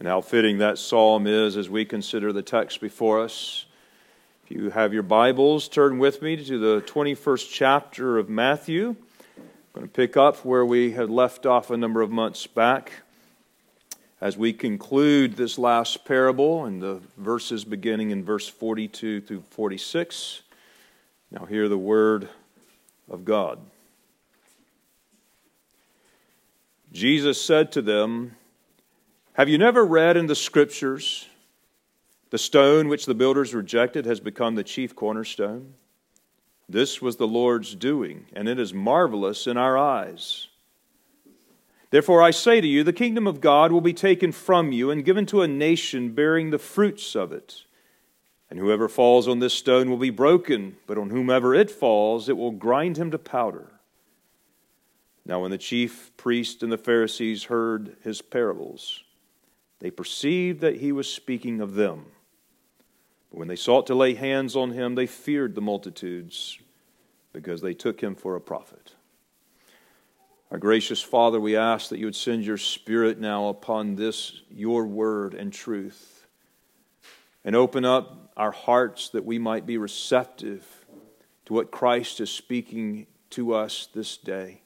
And how fitting that psalm is as we consider the text before us. If you have your Bibles, turn with me to the 21st chapter of Matthew. I'm going to pick up where we had left off a number of months back as we conclude this last parable and the verses beginning in verse 42 through 46. Now, hear the word of God. Jesus said to them, Have you never read in the scriptures, the stone which the builders rejected has become the chief cornerstone? This was the Lord's doing, and it is marvelous in our eyes. Therefore, I say to you, the kingdom of God will be taken from you and given to a nation bearing the fruits of it. And whoever falls on this stone will be broken, but on whomever it falls, it will grind him to powder. Now, when the chief priests and the Pharisees heard his parables, they perceived that he was speaking of them. But when they sought to lay hands on him, they feared the multitudes because they took him for a prophet. Our gracious Father, we ask that you would send your Spirit now upon this, your word and truth, and open up our hearts that we might be receptive to what Christ is speaking to us this day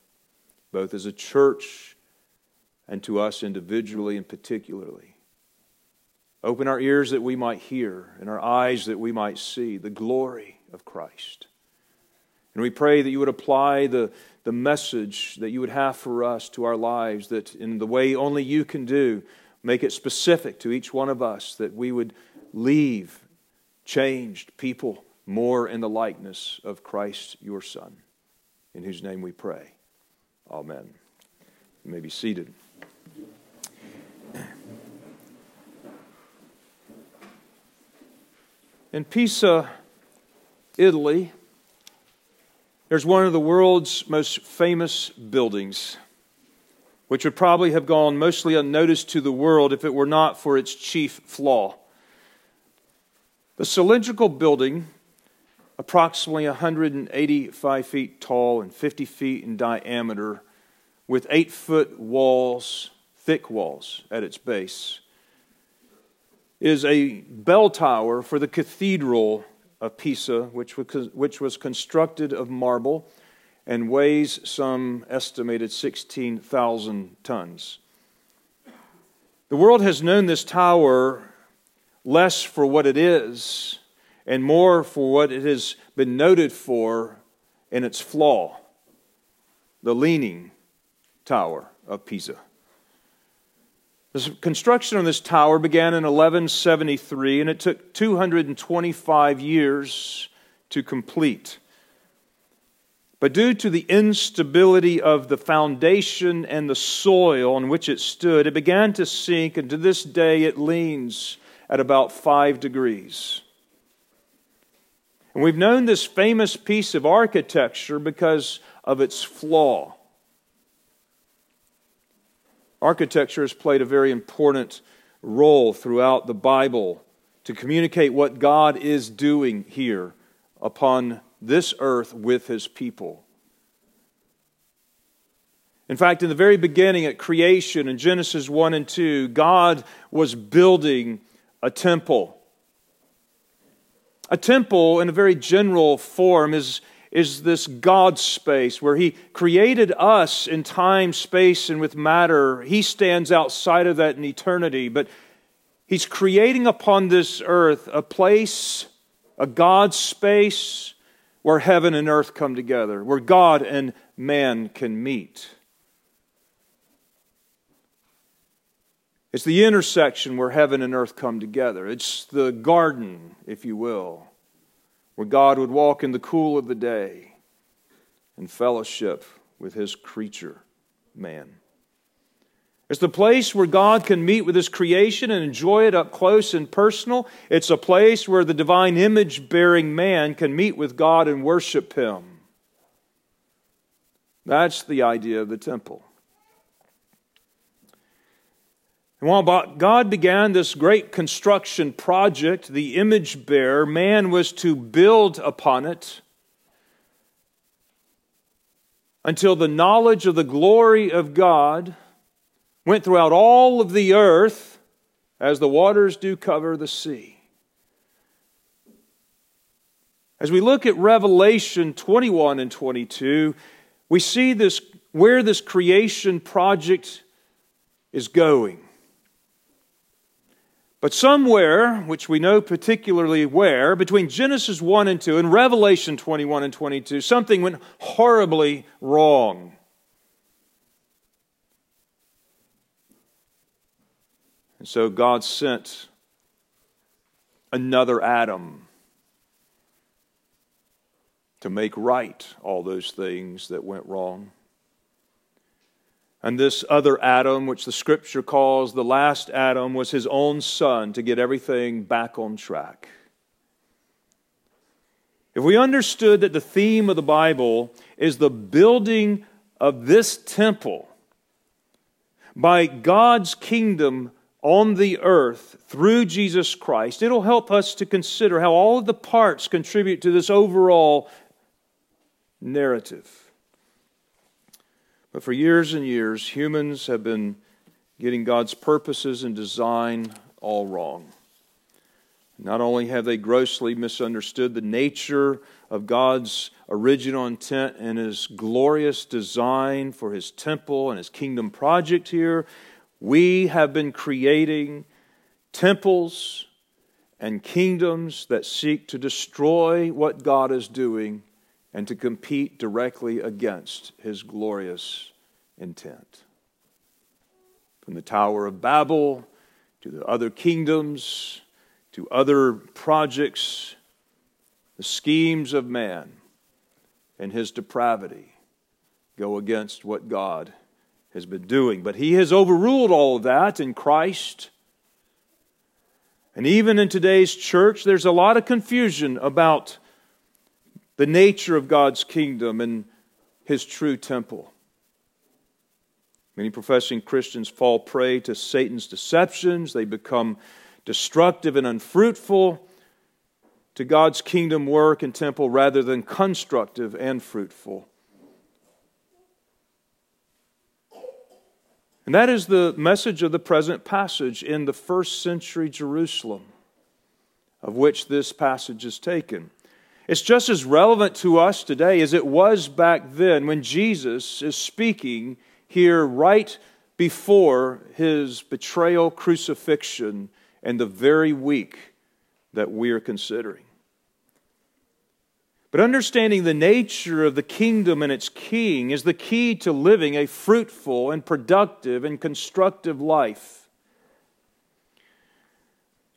both as a church and to us individually and particularly. Open our ears that we might hear and our eyes that we might see the glory of Christ. And we pray that you would apply the, the message that you would have for us to our lives, that in the way only you can do, make it specific to each one of us, that we would leave changed people more in the likeness of Christ your Son, in whose name we pray. Amen. You may be seated. In Pisa, Italy, there's one of the world's most famous buildings, which would probably have gone mostly unnoticed to the world if it were not for its chief flaw. The cylindrical building approximately 185 feet tall and 50 feet in diameter, with eight foot walls, thick walls at its base, is a bell tower for the Cathedral of Pisa, which was, which was constructed of marble and weighs some estimated 16,000 tons. The world has known this tower less for what it is and more for what it has been noted for in its flaw the Leaning Tower of Pisa. The construction on this tower began in 1173 and it took 225 years to complete. But due to the instability of the foundation and the soil on which it stood, it began to sink, and to this day it leans at about five degrees. And we've known this famous piece of architecture because of its flaw. Architecture has played a very important role throughout the Bible to communicate what God is doing here upon this earth with his people. In fact, in the very beginning at creation in Genesis 1 and 2, God was building a temple. A temple, in a very general form, is, is this God space where He created us in time, space, and with matter. He stands outside of that in eternity, but He's creating upon this earth a place, a God space, where heaven and earth come together, where God and man can meet. It's the intersection where heaven and earth come together. It's the garden, if you will, where God would walk in the cool of the day and fellowship with his creature, man. It's the place where God can meet with his creation and enjoy it up close and personal. It's a place where the divine image bearing man can meet with God and worship him. That's the idea of the temple. And while God began this great construction project, the image bearer, man was to build upon it until the knowledge of the glory of God went throughout all of the earth as the waters do cover the sea. As we look at Revelation 21 and 22, we see this where this creation project is going. But somewhere, which we know particularly where, between Genesis 1 and 2 and Revelation 21 and 22, something went horribly wrong. And so God sent another Adam to make right all those things that went wrong. And this other Adam, which the scripture calls the last Adam, was his own son to get everything back on track. If we understood that the theme of the Bible is the building of this temple by God's kingdom on the earth through Jesus Christ, it'll help us to consider how all of the parts contribute to this overall narrative. But for years and years, humans have been getting God's purposes and design all wrong. Not only have they grossly misunderstood the nature of God's original intent and His glorious design for His temple and His kingdom project here, we have been creating temples and kingdoms that seek to destroy what God is doing and to compete directly against his glorious intent. From the Tower of Babel to the other kingdoms to other projects, the schemes of man and his depravity go against what God has been doing. But he has overruled all of that in Christ. And even in today's church, there's a lot of confusion about the nature of God's kingdom and his true temple. Many professing Christians fall prey to Satan's deceptions. They become destructive and unfruitful to God's kingdom work and temple rather than constructive and fruitful. And that is the message of the present passage in the first century Jerusalem, of which this passage is taken. It's just as relevant to us today as it was back then when Jesus is speaking here right before his betrayal, crucifixion, and the very week that we are considering. But understanding the nature of the kingdom and its king is the key to living a fruitful and productive and constructive life.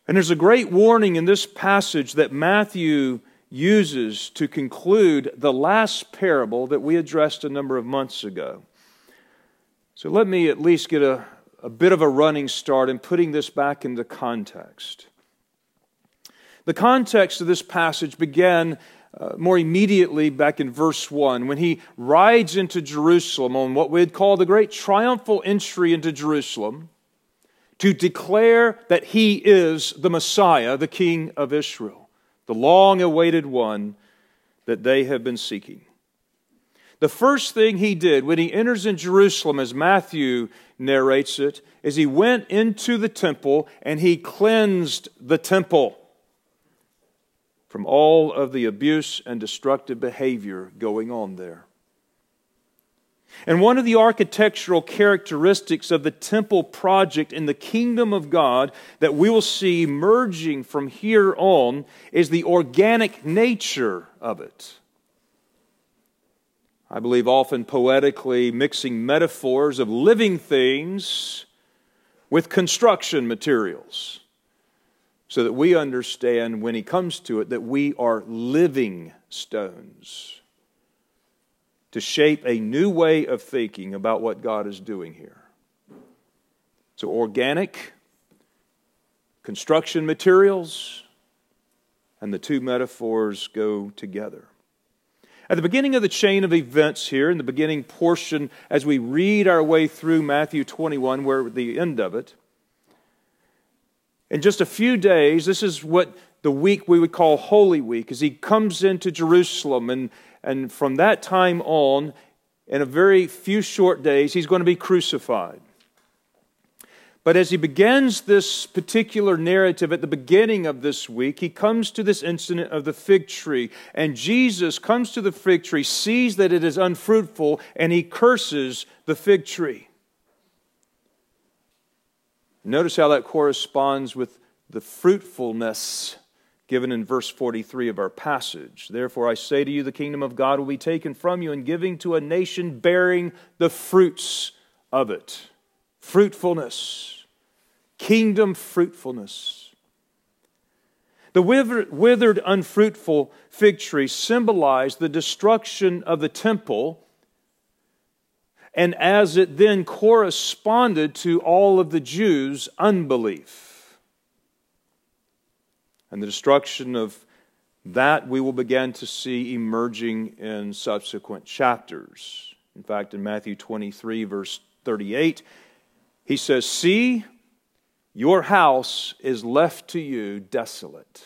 And there's a great warning in this passage that Matthew uses to conclude the last parable that we addressed a number of months ago. So let me at least get a, a bit of a running start in putting this back into context. The context of this passage began uh, more immediately back in verse 1 when he rides into Jerusalem on what we'd call the great triumphal entry into Jerusalem to declare that he is the Messiah, the King of Israel the long awaited one that they have been seeking. The first thing he did when he enters in Jerusalem, as Matthew narrates it, is he went into the temple and he cleansed the temple from all of the abuse and destructive behavior going on there. And one of the architectural characteristics of the temple project in the kingdom of God that we will see merging from here on is the organic nature of it. I believe often poetically mixing metaphors of living things with construction materials so that we understand when he comes to it that we are living stones to shape a new way of thinking about what God is doing here. So, organic, construction materials, and the two metaphors go together. At the beginning of the chain of events here, in the beginning portion, as we read our way through Matthew 21, where the end of it, in just a few days, this is what the week we would call Holy Week, as he comes into Jerusalem and and from that time on, in a very few short days, he's going to be crucified. But as he begins this particular narrative at the beginning of this week, he comes to this incident of the fig tree. And Jesus comes to the fig tree, sees that it is unfruitful, and he curses the fig tree. Notice how that corresponds with the fruitfulness given in verse 43 of our passage. Therefore, I say to you, the kingdom of God will be taken from you and given to a nation bearing the fruits of it. Fruitfulness kingdom fruitfulness. The withered, unfruitful fig tree symbolized the destruction of the temple, and as it then corresponded to all of the Jews' unbelief. And the destruction of that we will begin to see emerging in subsequent chapters. In fact, in Matthew 23, verse 38, he says, See, your house is left to you desolate.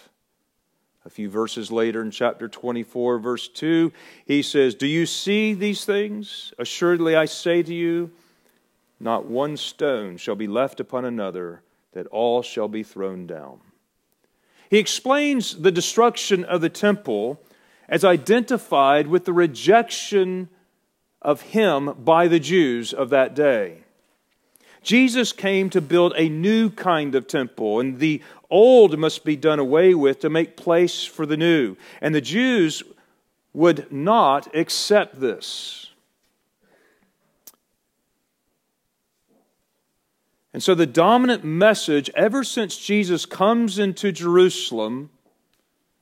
A few verses later in chapter 24, verse 2, he says, Do you see these things? Assuredly, I say to you, not one stone shall be left upon another, that all shall be thrown down. He explains the destruction of the temple as identified with the rejection of him by the Jews of that day. Jesus came to build a new kind of temple, and the old must be done away with to make place for the new. And the Jews would not accept this. And so, the dominant message, ever since Jesus comes into Jerusalem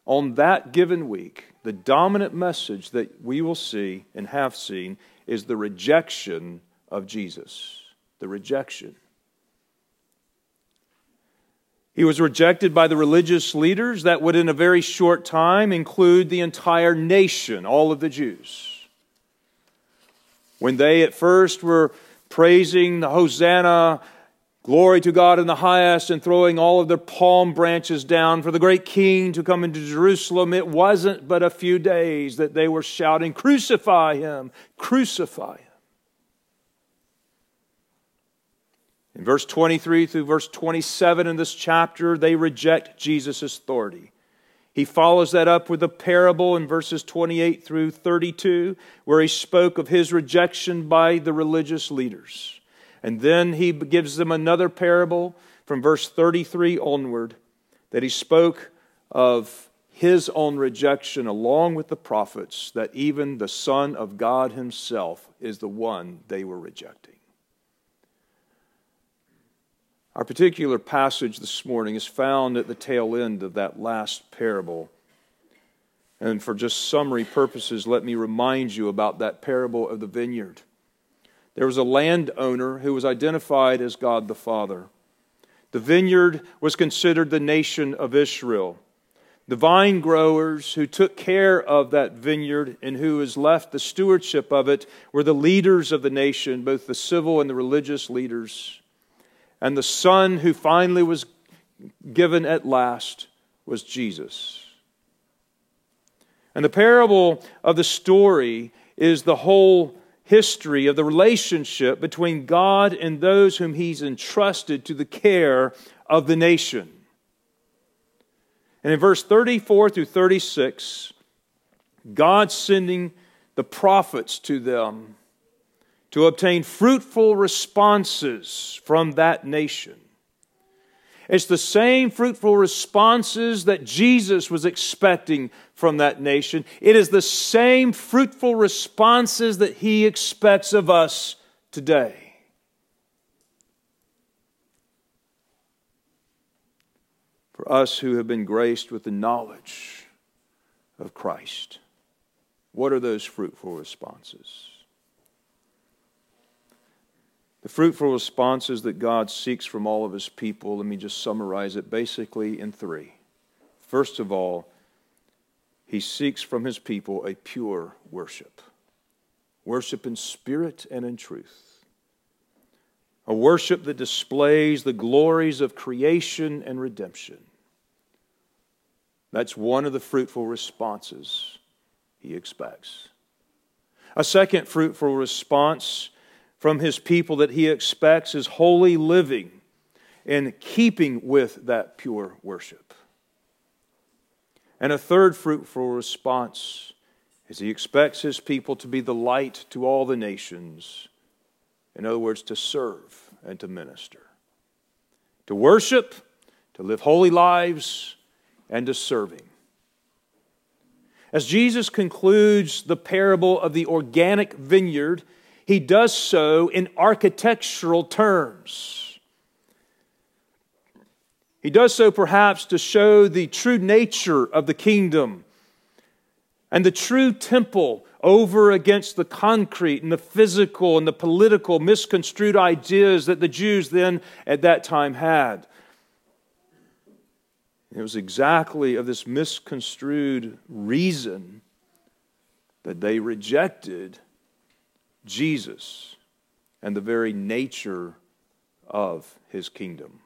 on that given week, the dominant message that we will see and have seen is the rejection of Jesus the rejection. He was rejected by the religious leaders that would, in a very short time, include the entire nation, all of the Jews. When they at first were praising the Hosanna, glory to God in the highest, and throwing all of their palm branches down for the great king to come into Jerusalem, it wasn't but a few days that they were shouting, Crucify him! Crucify him! In verse 23 through verse 27 in this chapter, they reject Jesus' authority. He follows that up with a parable in verses 28 through 32, where he spoke of his rejection by the religious leaders. And then he gives them another parable from verse 33 onward that he spoke of his own rejection along with the prophets, that even the Son of God himself is the one they were rejecting. Our particular passage this morning is found at the tail end of that last parable. And for just summary purposes, let me remind you about that parable of the vineyard. There was a landowner who was identified as God the Father. The vineyard was considered the nation of Israel. The vine growers who took care of that vineyard and who was left the stewardship of it were the leaders of the nation, both the civil and the religious leaders. And the son who finally was given at last was Jesus. And the parable of the story is the whole history of the relationship between God and those whom He's entrusted to the care of the nation. And in verse 34 through 36, God sending the prophets to them to obtain fruitful responses from that nation. It's the same fruitful responses that Jesus was expecting from that nation. It is the same fruitful responses that he expects of us today. For us who have been graced with the knowledge of Christ, what are those fruitful responses? The fruitful responses that God seeks from all of his people, let me just summarize it basically in three. First of all, he seeks from his people a pure worship worship in spirit and in truth. A worship that displays the glories of creation and redemption. That's one of the fruitful responses he expects. A second fruitful response from his people that he expects is holy living in keeping with that pure worship. And a third fruitful response is he expects his people to be the light to all the nations. In other words, to serve and to minister. To worship, to live holy lives, and to serving. As Jesus concludes the parable of the organic vineyard, he does so in architectural terms. He does so perhaps to show the true nature of the kingdom and the true temple over against the concrete and the physical and the political misconstrued ideas that the Jews then at that time had. It was exactly of this misconstrued reason that they rejected Jesus and the very nature of his kingdom.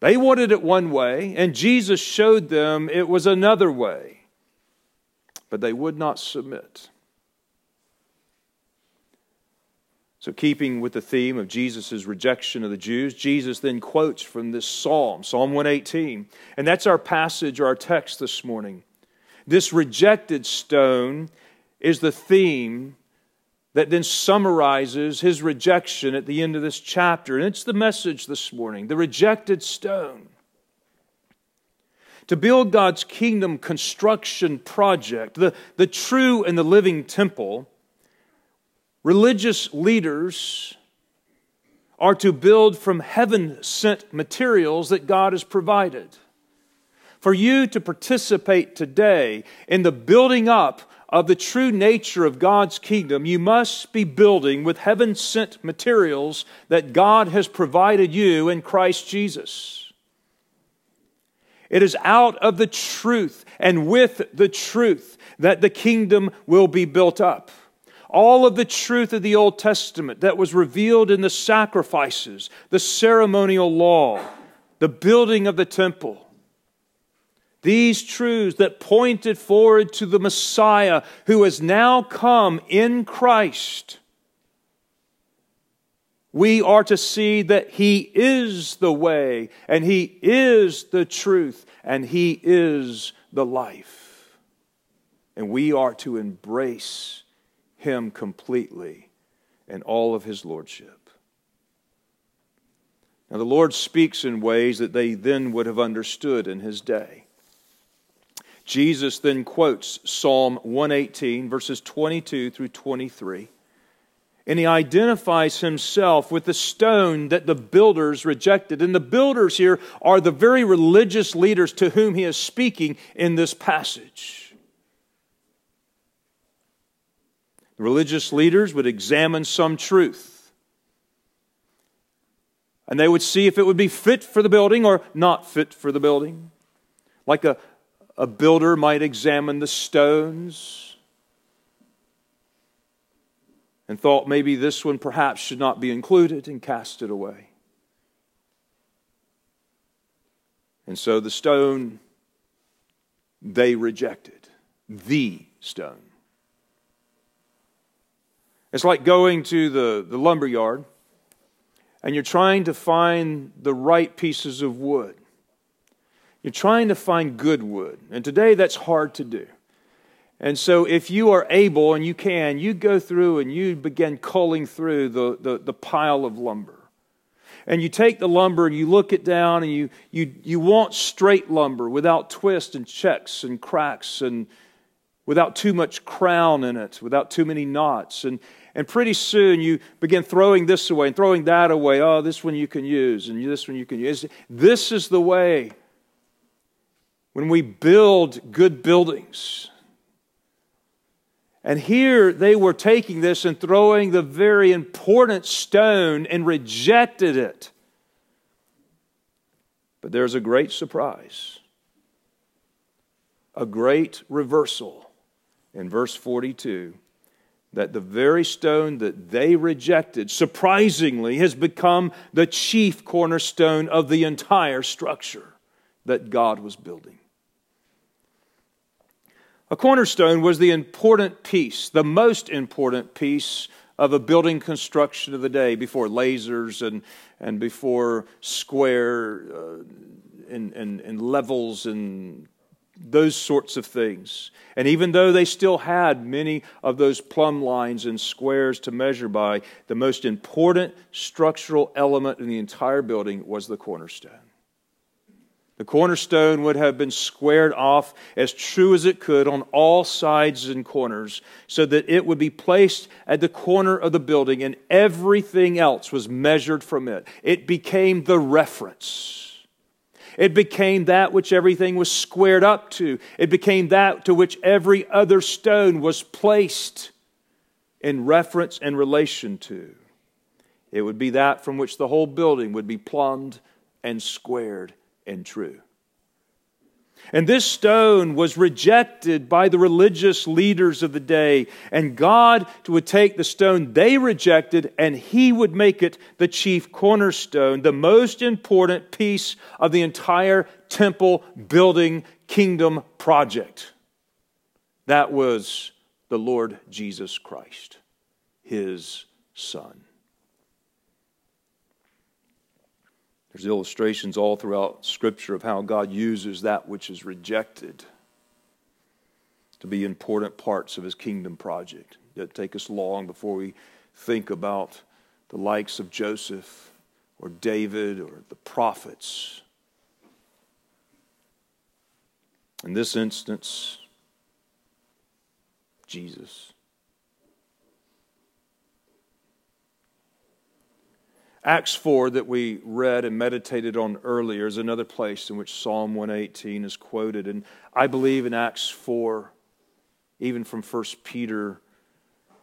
They wanted it one way, and Jesus showed them it was another way, but they would not submit. So, keeping with the theme of Jesus' rejection of the Jews, Jesus then quotes from this psalm, Psalm 118. And that's our passage our text this morning. This rejected stone is the theme that then summarizes his rejection at the end of this chapter. And it's the message this morning the rejected stone. To build God's kingdom construction project, the, the true and the living temple, Religious leaders are to build from heaven sent materials that God has provided. For you to participate today in the building up of the true nature of God's kingdom, you must be building with heaven sent materials that God has provided you in Christ Jesus. It is out of the truth and with the truth that the kingdom will be built up all of the truth of the Old Testament that was revealed in the sacrifices, the ceremonial law, the building of the temple. These truths that pointed forward to the Messiah who has now come in Christ. We are to see that He is the way, and He is the truth, and He is the life. And we are to embrace him completely and all of his lordship. Now, the Lord speaks in ways that they then would have understood in his day. Jesus then quotes Psalm 118, verses 22 through 23, and he identifies himself with the stone that the builders rejected. And the builders here are the very religious leaders to whom he is speaking in this passage. Religious leaders would examine some truth. And they would see if it would be fit for the building or not fit for the building. Like a, a builder might examine the stones and thought maybe this one perhaps should not be included and cast it away. And so the stone they rejected, the stone. It's like going to the, the lumber yard and you're trying to find the right pieces of wood. You're trying to find good wood. And today that's hard to do. And so, if you are able and you can, you go through and you begin culling through the, the, the, pile of lumber. And you take the lumber and you look it down and you, you, you want straight lumber without twists and checks and cracks and without too much crown in it, without too many knots. And, and pretty soon you begin throwing this away and throwing that away. Oh, this one you can use, and this one you can use. This is the way when we build good buildings. And here they were taking this and throwing the very important stone and rejected it. But there's a great surprise, a great reversal in verse 42 that the very stone that they rejected, surprisingly, has become the chief cornerstone of the entire structure that God was building. A cornerstone was the important piece, the most important piece of a building construction of the day before lasers and, and before square uh, and, and, and levels and those sorts of things. And even though they still had many of those plumb lines and squares to measure by, the most important structural element in the entire building was the cornerstone. The cornerstone would have been squared off as true as it could on all sides and corners so that it would be placed at the corner of the building and everything else was measured from it. It became the reference. It became that which everything was squared up to. It became that to which every other stone was placed in reference and relation to. It would be that from which the whole building would be plumbed and squared and true. And this stone was rejected by the religious leaders of the day. And God would take the stone they rejected and He would make it the chief cornerstone, the most important piece of the entire temple building kingdom project. That was the Lord Jesus Christ, His Son. There's illustrations all throughout Scripture of how God uses that which is rejected to be important parts of His kingdom project. It take us long before we think about the likes of Joseph or David or the prophets. In this instance, Jesus. Acts 4, that we read and meditated on earlier, is another place in which Psalm 118 is quoted. And I believe in Acts 4, even from 1 Peter,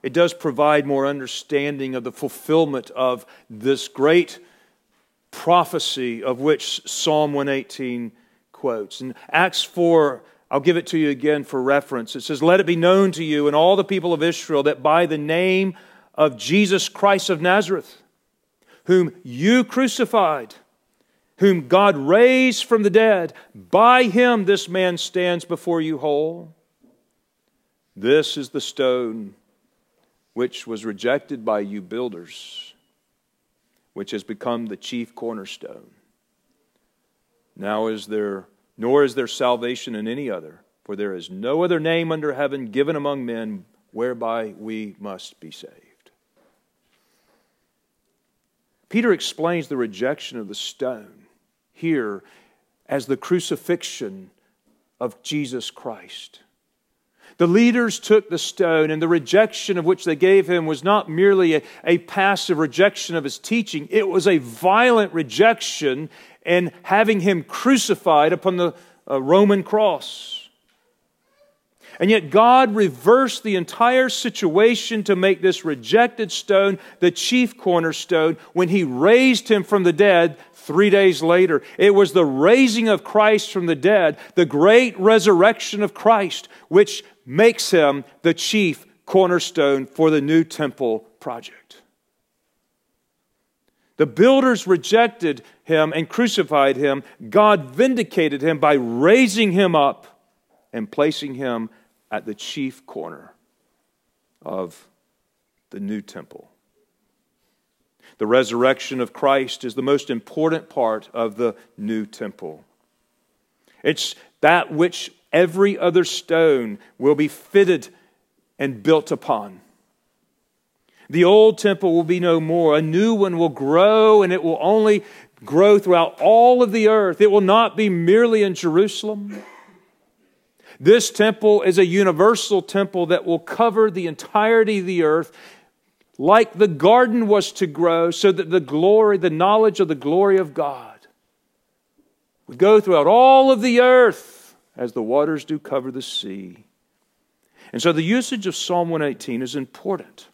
it does provide more understanding of the fulfillment of this great prophecy of which Psalm 118 quotes. And Acts 4, I'll give it to you again for reference. It says, Let it be known to you and all the people of Israel that by the name of Jesus Christ of Nazareth, whom you crucified, whom God raised from the dead. By him this man stands before you whole. This is the stone which was rejected by you builders, which has become the chief cornerstone. Now is there, nor is there salvation in any other, for there is no other name under heaven given among men whereby we must be saved. Peter explains the rejection of the stone here as the crucifixion of Jesus Christ. The leaders took the stone, and the rejection of which they gave him was not merely a, a, passive rejection of his teaching, it was a violent rejection and having him crucified upon the uh, Roman cross. And yet, God reversed the entire situation to make this rejected stone the chief cornerstone when He raised him from the dead three days later. It was the raising of Christ from the dead, the great resurrection of Christ, which makes him the chief cornerstone for the new temple project. The builders rejected him and crucified him. God vindicated him by raising him up and placing him at the chief corner of the new temple. The resurrection of Christ is the most important part of the new temple. It's that which every other stone will be fitted and built upon. The old temple will be no more. A new one will grow, and it will only grow throughout all of the earth. It will not be merely in Jerusalem. This temple is a universal temple that will cover the entirety of the earth, like the garden was to grow, so that the glory, the knowledge of the glory of God, would go throughout all of the earth as the waters do cover the sea. And so the usage of Psalm 118 is important.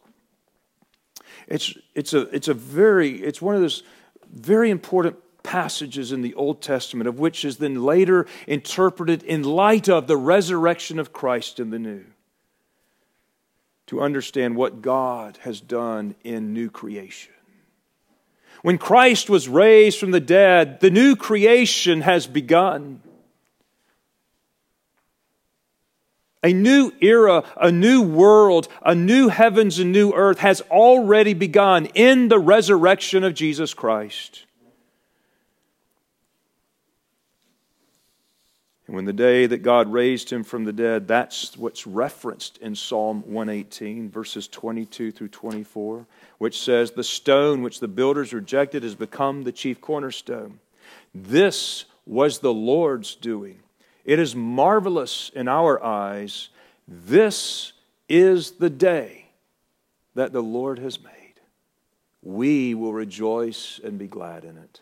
It's, it's, a, it's a very, it's one of those very important passages in the Old Testament, of which is then later interpreted in light of the resurrection of Christ in the New. To understand what God has done in new creation. When Christ was raised from the dead, the new creation has begun. A new era, a new world, a new heavens and new earth has already begun in the resurrection of Jesus Christ. And when the day that God raised him from the dead, that's what's referenced in Psalm 118, verses 22 through 24, which says, The stone which the builders rejected has become the chief cornerstone. This was the Lord's doing. It is marvelous in our eyes. This is the day that the Lord has made. We will rejoice and be glad in it.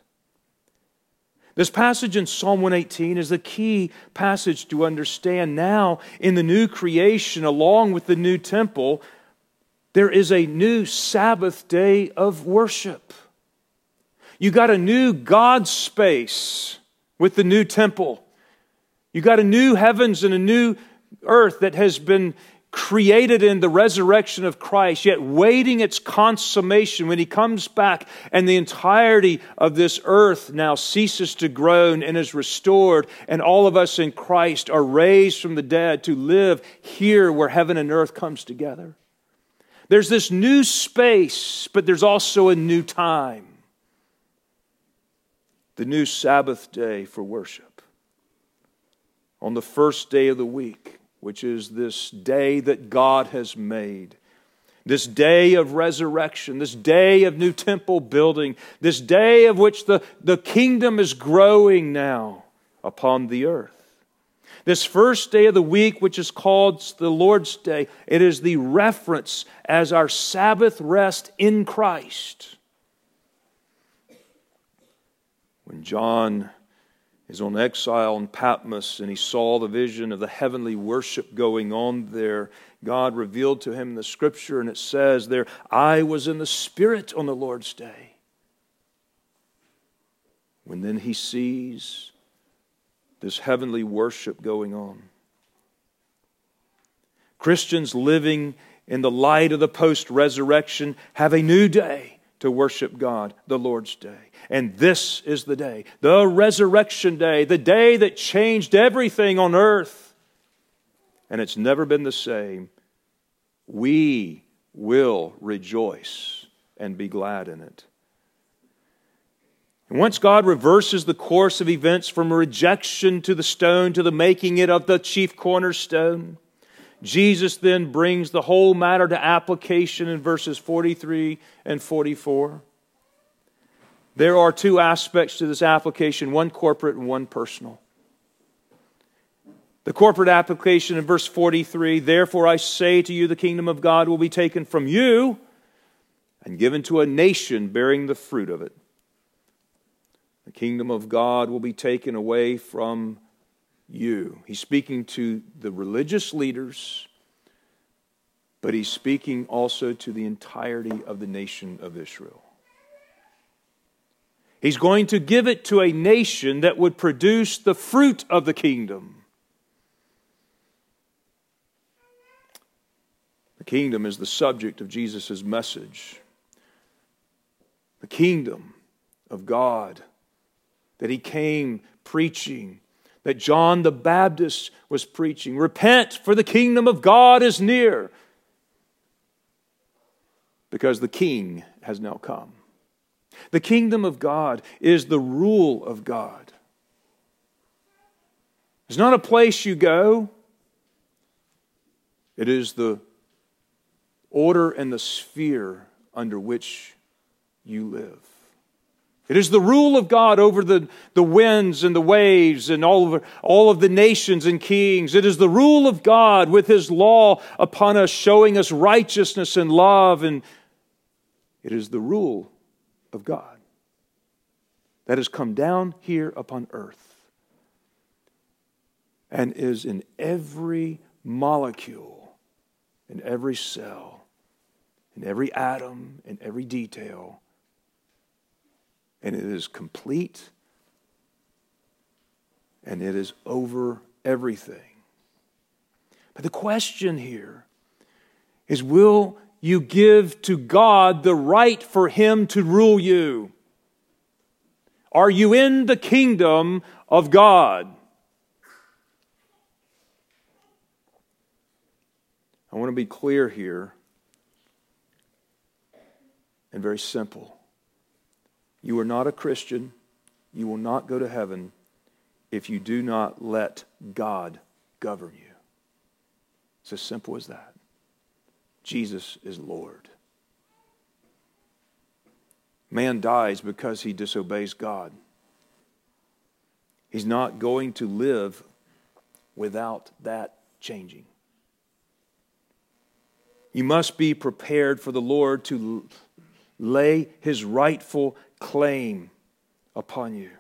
This passage in Psalm 118 is the key passage to understand now in the new creation, along with the new temple, there is a new Sabbath day of worship. You got a new God space with the new temple. You got a new heavens and a new earth that has been created in the resurrection of Christ, yet waiting its consummation when he comes back and the entirety of this earth now ceases to groan and is restored, and all of us in Christ are raised from the dead to live here where heaven and earth comes together. There's this new space, but there's also a new time. The new Sabbath day for worship. On the first day of the week, which is this day that God has made. This day of resurrection, this day of new temple building, this day of which the, the kingdom is growing now upon the earth. This first day of the week, which is called the Lord's Day, it is the reference as our Sabbath rest in Christ. When John is on exile in Patmos and he saw the vision of the heavenly worship going on there. God revealed to him the scripture, and it says there, I was in the Spirit on the Lord's day. When then he sees this heavenly worship going on. Christians living in the light of the post resurrection have a new day to worship God, the Lord's day. And this is the day, the resurrection day, the day that changed everything on earth. And it's never been the same. We will rejoice and be glad in it. And once God reverses the course of events from rejection to the stone to the making it of the chief cornerstone, Jesus then brings the whole matter to application in verses 43 and 44. There are two aspects to this application one corporate and one personal. The corporate application in verse 43 Therefore I say to you, the kingdom of God will be taken from you and given to a nation bearing the fruit of it. The kingdom of God will be taken away from you. He's speaking to the religious leaders, but he's speaking also to the entirety of the nation of Israel. He's going to give it to a nation that would produce the fruit of the kingdom. The kingdom is the subject of Jesus' message. The kingdom of God that he came preaching, that John the Baptist was preaching. Repent, for the kingdom of God is near. Because the king has now come. The kingdom of God is the rule of God. It's not a place you go, it is the order and the sphere under which you live. It is the rule of God over the, the winds and the waves and all of, all of the nations and kings. It is the rule of God with His law upon us, showing us righteousness and love. And it is the rule of God that has come down here upon earth and is in every molecule, in every cell, in every atom, in every detail. And it is complete and it is over everything. But the question here is will you give to God the right for Him to rule you? Are you in the kingdom of God? I want to be clear here and very simple. You are not a Christian. You will not go to heaven if you do not let God govern you. It's as simple as that. Jesus is Lord. Man dies because he disobeys God. He's not going to live without that changing. You must be prepared for the Lord to lay his rightful claim upon you,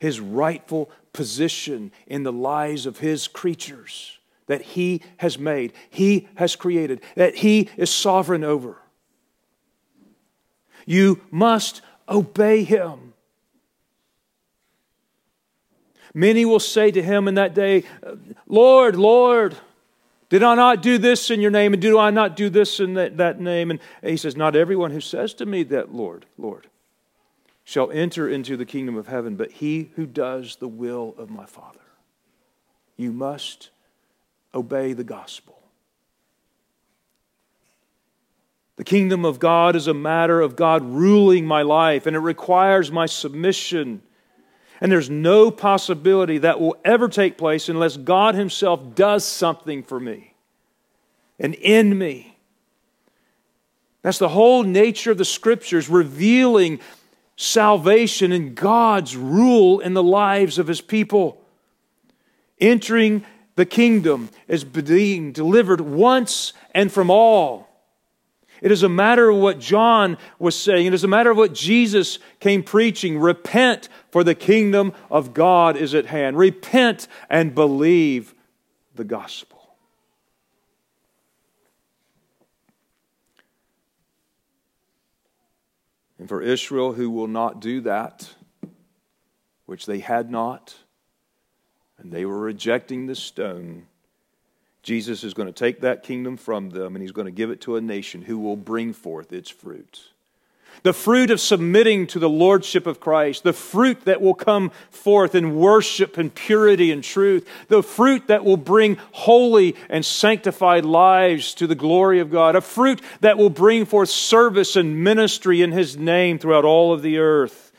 his rightful position in the lives of his creatures that he has made, he has created, that he is sovereign over. You must obey him. Many will say to him in that day, Lord, Lord, did I not do this in your name? And do I not do this in that, that name? And he says, Not everyone who says to me that, Lord, Lord, shall enter into the kingdom of heaven, but he who does the will of my Father. You must obey the gospel. The kingdom of God is a matter of God ruling my life, and it requires my submission. And there's no possibility that will ever take place unless God Himself does something for me and in me. That's the whole nature of the scriptures, revealing salvation and God's rule in the lives of His people. Entering the kingdom is being delivered once and from all. It is a matter of what John was saying. It is a matter of what Jesus came preaching. Repent, for the kingdom of God is at hand. Repent and believe the gospel. And for Israel, who will not do that, which they had not, and they were rejecting the stone, Jesus is going to take that kingdom from them and he's going to give it to a nation who will bring forth its fruit. The fruit of submitting to the lordship of Christ, the fruit that will come forth in worship and purity and truth, the fruit that will bring holy and sanctified lives to the glory of God, a fruit that will bring forth service and ministry in His name throughout all of the earth.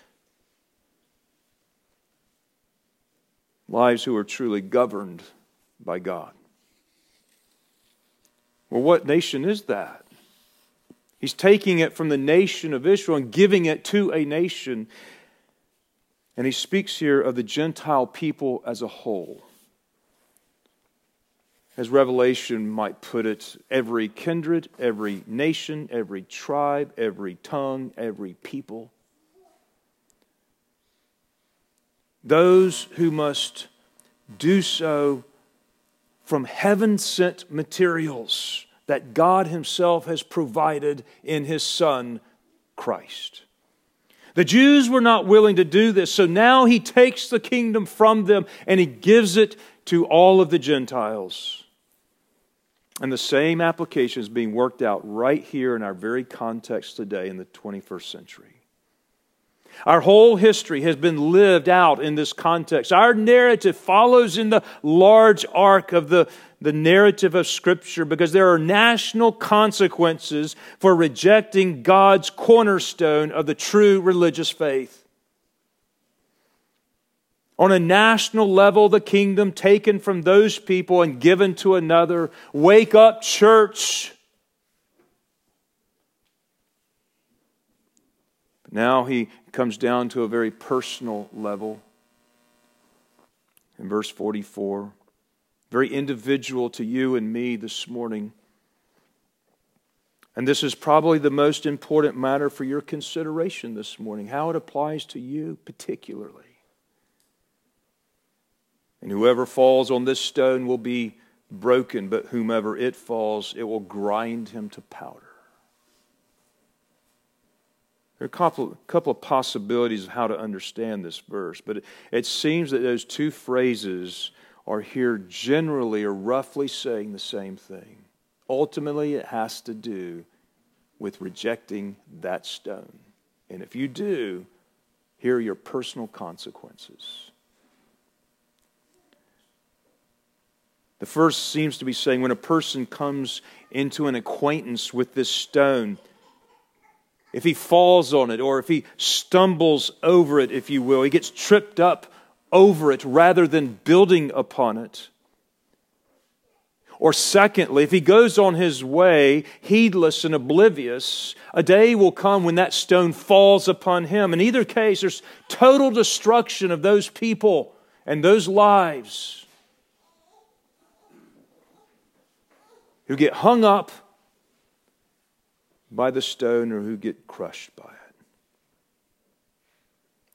Lives who are truly governed by God. Well, what nation is that? He's taking it from the nation of Israel and giving it to a nation. And he speaks here of the Gentile people as a whole. As Revelation might put it, every kindred, every nation, every tribe, every tongue, every people. Those who must do so from heaven sent materials that God Himself has provided in His Son, Christ. The Jews were not willing to do this, so now He takes the kingdom from them and He gives it to all of the Gentiles. And the same application is being worked out right here in our very context today in the 21st century. Our whole history has been lived out in this context. Our narrative follows in the large arc of the, the narrative of Scripture because there are national consequences for rejecting God's cornerstone of the true religious faith. On a national level, the kingdom taken from those people and given to another. Wake up, church. Now he comes down to a very personal level. In verse 44, very individual to you and me this morning. And this is probably the most important matter for your consideration this morning, how it applies to you particularly. And whoever falls on this stone will be broken, but whomever it falls, it will grind him to powder. There are a couple, couple of possibilities of how to understand this verse, but it, it seems that those two phrases are here generally or roughly saying the same thing. Ultimately, it has to do with rejecting that stone. And if you do, here are your personal consequences. The The first seems to be saying when a person comes into an acquaintance with this stone, if he falls on it or if he stumbles over it, if you will, he gets tripped up over it rather than building upon it. Or, secondly, if he goes on his way heedless and oblivious, a day will come when that stone falls upon him. In either case, there's total destruction of those people and those lives who get hung up by the stone or who get crushed by it.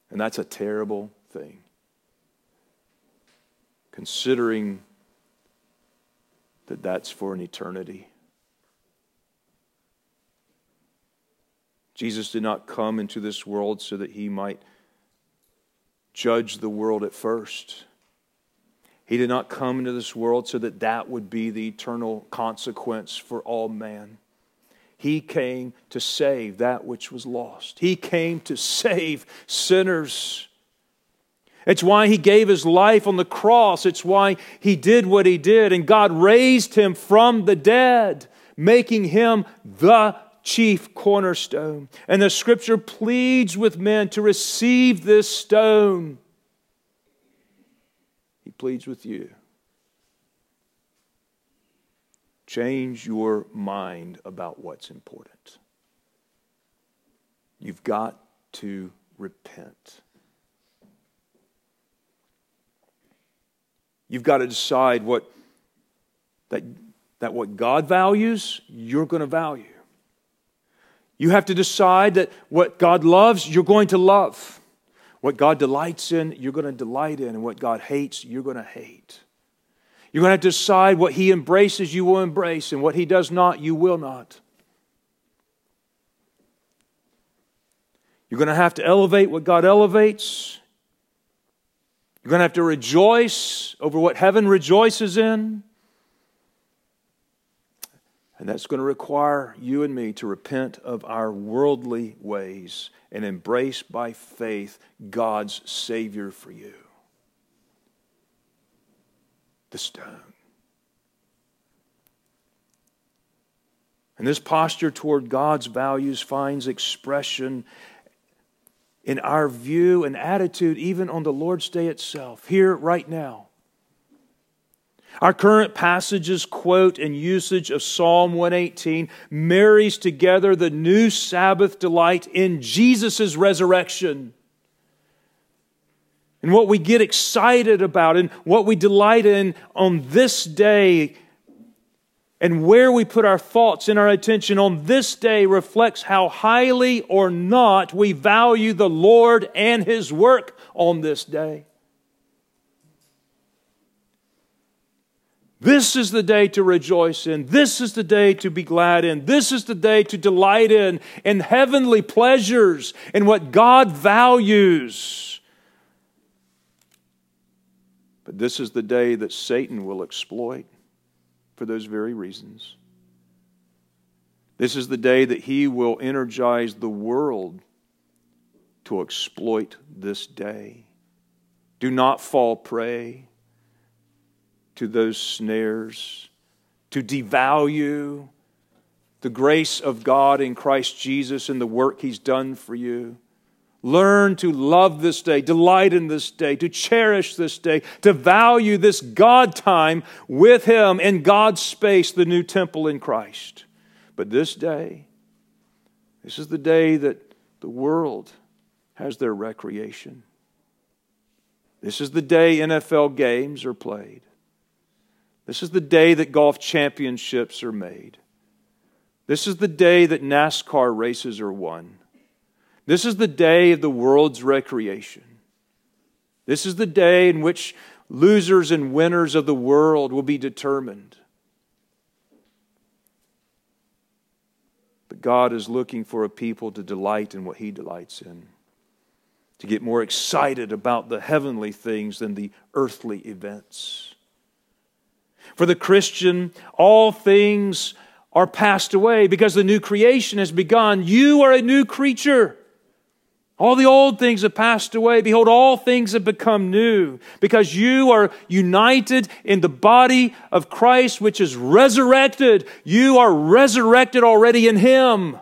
And that's a terrible thing. Considering that that's for an eternity. Jesus did not come into this world so that he might judge the world at first. He did not come into this world so that that would be the eternal consequence for all man. He came to save that which was lost. He came to save sinners. It's why he gave his life on the cross. It's why he did what he did. And God raised him from the dead, making him the chief cornerstone. And the scripture pleads with men to receive this stone. He pleads with you. Change your mind about what's important. You've got to repent. You've got to decide what that, that what God values, you're going to value. You have to decide that what God loves, you're going to love. What God delights in, you're going to delight in. And what God hates, you're going to hate. You're going to decide what He embraces, you will embrace, and what He does not, you will not. You're going to have to elevate what God elevates. You're going to have to rejoice over what heaven rejoices in. And that's going to require you and me to repent of our worldly ways and embrace by faith God's Savior for you the stone. And this posture toward God's values finds expression in our view and attitude, even on the Lord's Day itself, here, right now. Our current passages, quote, and usage of Psalm 118 marries together the new Sabbath delight in Jesus' resurrection and what we get excited about and what we delight in on this day and where we put our thoughts and our attention on this day reflects how highly or not we value the Lord and His work on this day. This is the day to rejoice in. This is the day to be glad in. This is the day to delight in, in heavenly pleasures, in what God values. But this is the day that Satan will exploit for those very reasons. This is the day that he will energize the world to exploit this day. Do not fall prey to those snares, to devalue the grace of God in Christ Jesus and the work he's done for you. Learn to love this day, delight in this day, to cherish this day, to value this God time with Him in God's space, the new temple in Christ. But this day, this is the day that the world has their recreation. This is the day NFL games are played. This is the day that golf championships are made. This is the day that NASCAR races are won. This is the day of the world's recreation. This is the day in which losers and winners of the world will be determined. But God is looking for a people to delight in what He delights in, to get more excited about the heavenly things than the earthly events. For the Christian, all things are passed away because the new creation has begun. You are a new creature. All the old things have passed away. Behold, all things have become new because you are united in the body of Christ, which is resurrected. You are resurrected already in Him.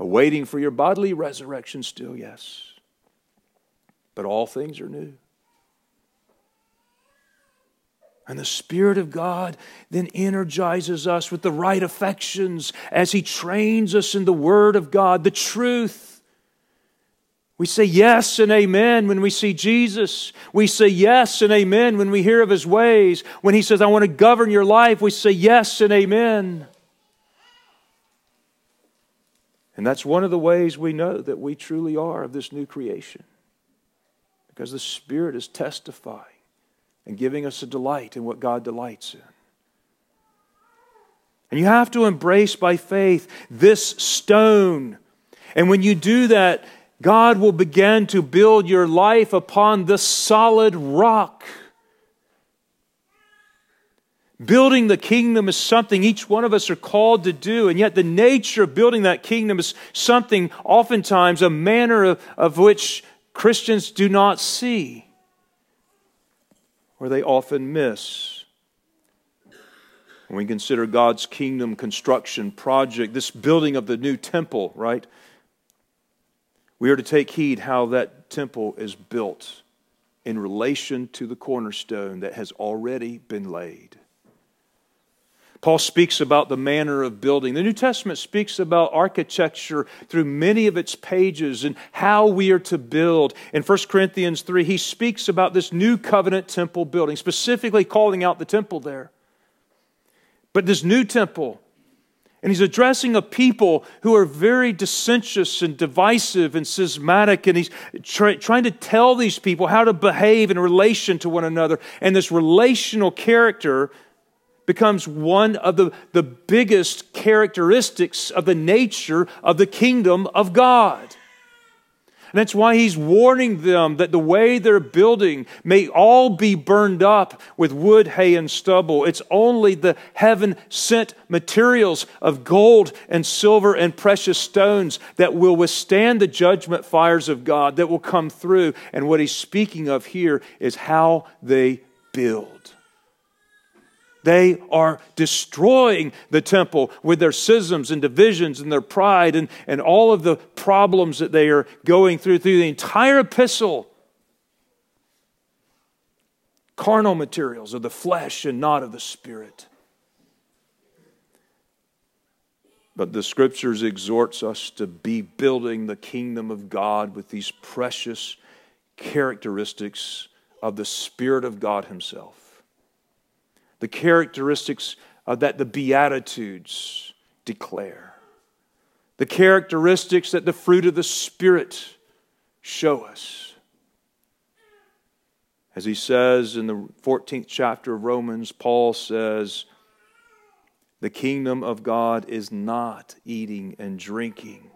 Awaiting for your bodily resurrection, still, yes. But all things are new. And the Spirit of God then energizes us with the right affections as He trains us in the Word of God, the truth. We say yes and amen when we see Jesus. We say yes and amen when we hear of His ways. When He says, I want to govern your life, we say yes and amen. And that's one of the ways we know that we truly are of this new creation. Because the Spirit is testifying and giving us a delight in what God delights in. And you have to embrace by faith this stone. And when you do that, God will begin to build your life upon the solid rock. Building the kingdom is something each one of us are called to do, and yet the nature of building that kingdom is something, oftentimes, a manner of, of which Christians do not see or they often miss. When we consider God's kingdom construction project, this building of the new temple, right? We are to take heed how that temple is built in relation to the cornerstone that has already been laid. Paul speaks about the manner of building. The New Testament speaks about architecture through many of its pages and how we are to build. In 1 Corinthians 3, he speaks about this new covenant temple building, specifically calling out the temple there. But this new temple, and he's addressing a people who are very dissentious and divisive and schismatic, and he's try, trying to tell these people how to behave in relation to one another. And this relational character becomes one of the, the biggest characteristics of the nature of the kingdom of God. And that's why he's warning them that the way they're building may all be burned up with wood, hay, and stubble. It's only the heaven sent materials of gold and silver and precious stones that will withstand the judgment fires of God that will come through. And what he's speaking of here is how they build. They are destroying the temple with their schisms and divisions and their pride and, and all of the problems that they are going through through the entire epistle. Carnal materials of the flesh and not of the spirit. But the scriptures exhorts us to be building the kingdom of God with these precious characteristics of the Spirit of God Himself the characteristics uh, that the Beatitudes declare, the characteristics that the fruit of the Spirit show us. As he says in the 14th chapter of Romans, Paul says, The kingdom of God is not eating and drinking,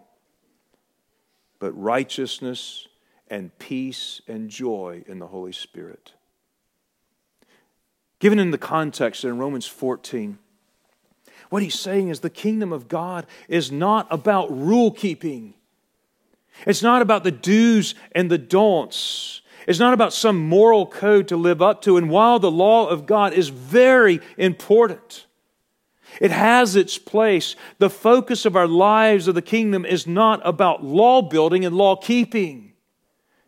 but righteousness and peace and joy in the Holy Spirit. Given in the context in Romans 14, what he's saying is the kingdom of God is not about rule keeping. It's not about the do's and the don'ts. It's not about some moral code to live up to. And while the law of God is very important, it has its place. The focus of our lives of the kingdom is not about law building and law keeping.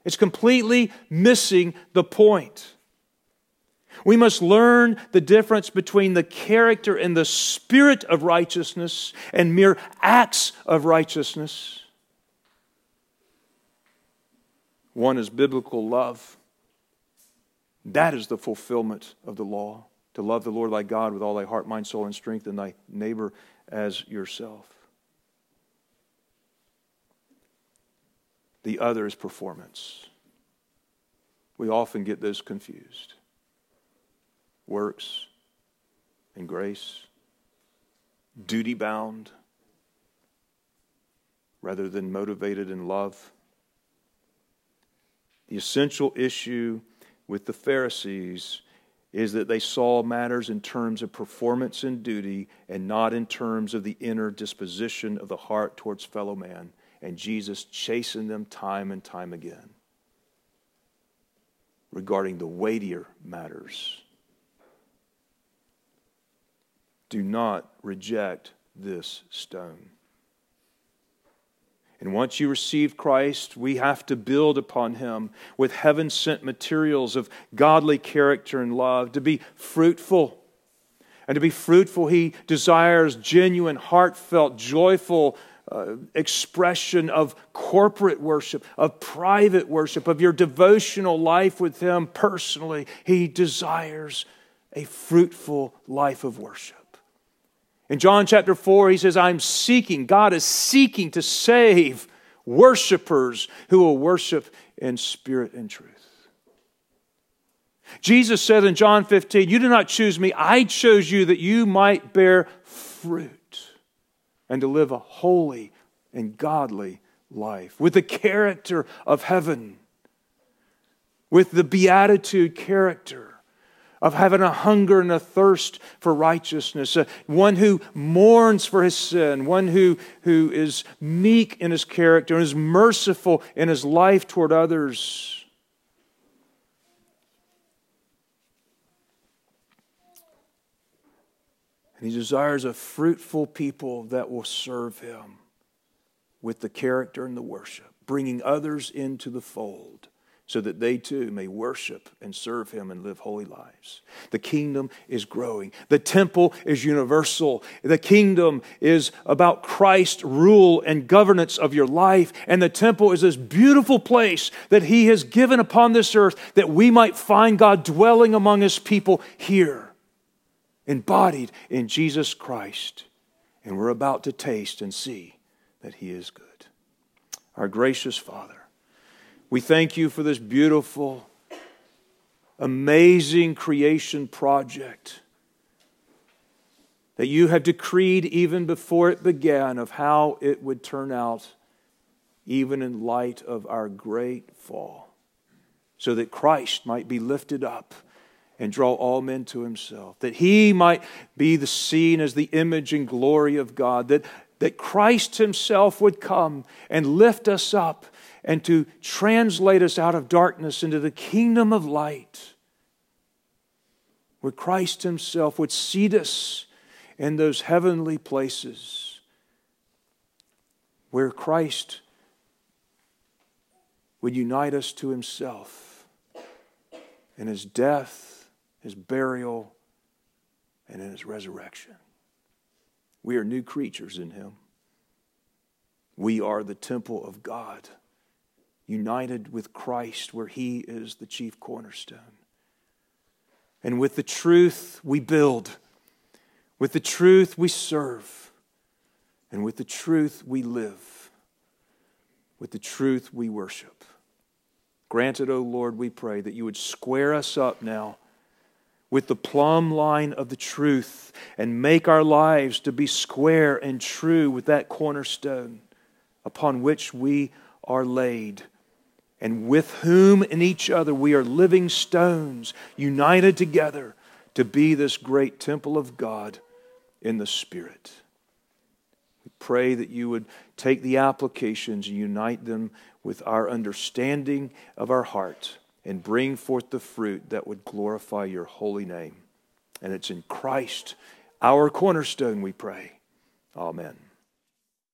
It's completely missing the point. We must learn the difference between the character and the spirit of righteousness and mere acts of righteousness. One is biblical love. That is the fulfillment of the law to love the Lord thy God with all thy heart, mind, soul, and strength, and thy neighbor as yourself. The other is performance. We often get those confused works and grace, duty bound rather than motivated in love. The essential issue with the Pharisees is that they saw matters in terms of performance and duty and not in terms of the inner disposition of the heart towards fellow man. And Jesus chastened them time and time again regarding the weightier matters. Do not reject this stone. And once you receive Christ, we have to build upon him with heaven sent materials of godly character and love to be fruitful. And to be fruitful, he desires genuine, heartfelt, joyful uh, expression of corporate worship, of private worship, of your devotional life with him personally. He desires a fruitful life of worship. In John chapter 4, he says, I'm seeking, God is seeking to save worshipers who will worship in spirit and truth. Jesus said in John 15, You do not choose me, I chose you that you might bear fruit and to live a holy and godly life with the character of heaven, with the beatitude character of having a hunger and a thirst for righteousness, uh, one who mourns for his sin, one who, who is meek in his character and is merciful in his life toward others. And he desires a fruitful people that will serve him with the character and the worship, bringing others into the fold so that they too may worship and serve him and live holy lives. The kingdom is growing. The temple is universal. The kingdom is about Christ's rule and governance of your life. And the temple is this beautiful place that he has given upon this earth that we might find God dwelling among his people here, embodied in Jesus Christ. And we're about to taste and see that he is good. Our gracious Father, we thank you for this beautiful, amazing creation project that you have decreed even before it began of how it would turn out, even in light of our great fall, so that Christ might be lifted up and draw all men to himself, that he might be the seen as the image and glory of God, that, that Christ himself would come and lift us up and to translate us out of darkness into the kingdom of light, where Christ Himself would seat us in those heavenly places, where Christ would unite us to Himself in His death, His burial, and in His resurrection. We are new creatures in Him. We are the temple of God united with Christ, where He is the chief cornerstone. And with the truth we build, with the truth we serve, and with the truth we live, with the truth we worship. Granted, O oh Lord, we pray that you would square us up now with the plumb line of the truth and make our lives to be square and true with that cornerstone upon which we are laid and with whom in each other we are living stones, united together to be this great temple of God in the Spirit. We pray that you would take the applications and unite them with our understanding of our heart and bring forth the fruit that would glorify your holy name. And it's in Christ, our cornerstone, we pray. Amen.